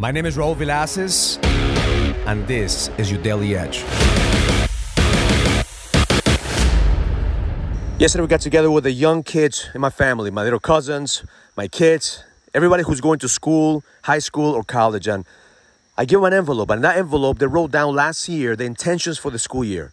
My name is Raul Villacis, and this is your Daily Edge. Yesterday, we got together with the young kids in my family, my little cousins, my kids, everybody who's going to school, high school, or college. And I give them an envelope, and in that envelope, they wrote down last year the intentions for the school year.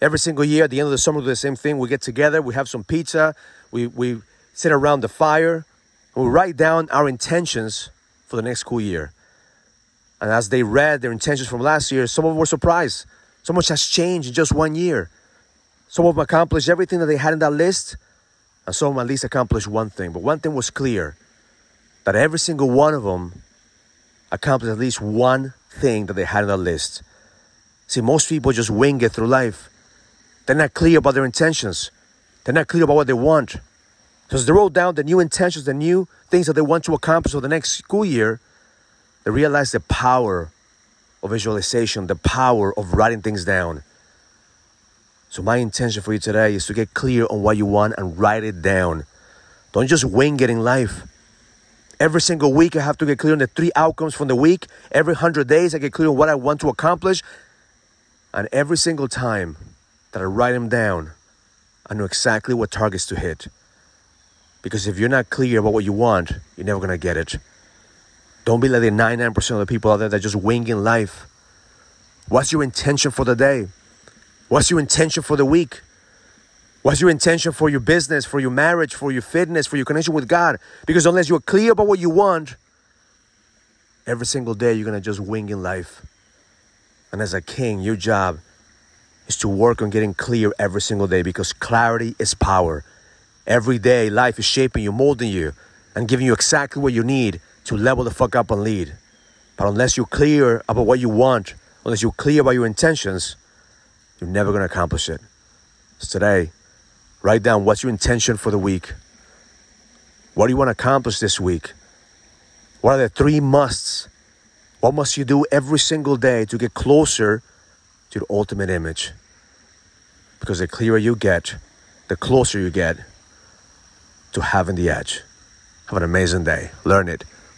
Every single year, at the end of the summer, we do the same thing. We get together, we have some pizza, we, we sit around the fire, and we write down our intentions for the next school year. And as they read their intentions from last year, some of them were surprised. So much has changed in just one year. Some of them accomplished everything that they had in that list, and some of them at least accomplished one thing. But one thing was clear that every single one of them accomplished at least one thing that they had on that list. See, most people just wing it through life. They're not clear about their intentions. They're not clear about what they want. So as they wrote down the new intentions, the new things that they want to accomplish for the next school year, they realize the power of visualization, the power of writing things down. So my intention for you today is to get clear on what you want and write it down. Don't just wing it in life. Every single week, I have to get clear on the three outcomes from the week. Every 100 days, I get clear on what I want to accomplish. And every single time that I write them down, I know exactly what targets to hit. Because if you're not clear about what you want, you're never going to get it. Don't be like the 99% of the people out there that just wing in life. What's your intention for the day? What's your intention for the week? What's your intention for your business, for your marriage, for your fitness, for your connection with God? Because unless you're clear about what you want, every single day you're going to just wing in life. And as a king, your job is to work on getting clear every single day because clarity is power. Every day, life is shaping you, molding you, and giving you exactly what you need to level the fuck up and lead. But unless you're clear about what you want, unless you're clear about your intentions, you're never going to accomplish it. So today, write down what's your intention for the week. What do you want to accomplish this week? What are the three musts? What must you do every single day to get closer to the ultimate image? Because the clearer you get, the closer you get to having the edge. Have an amazing day. Learn it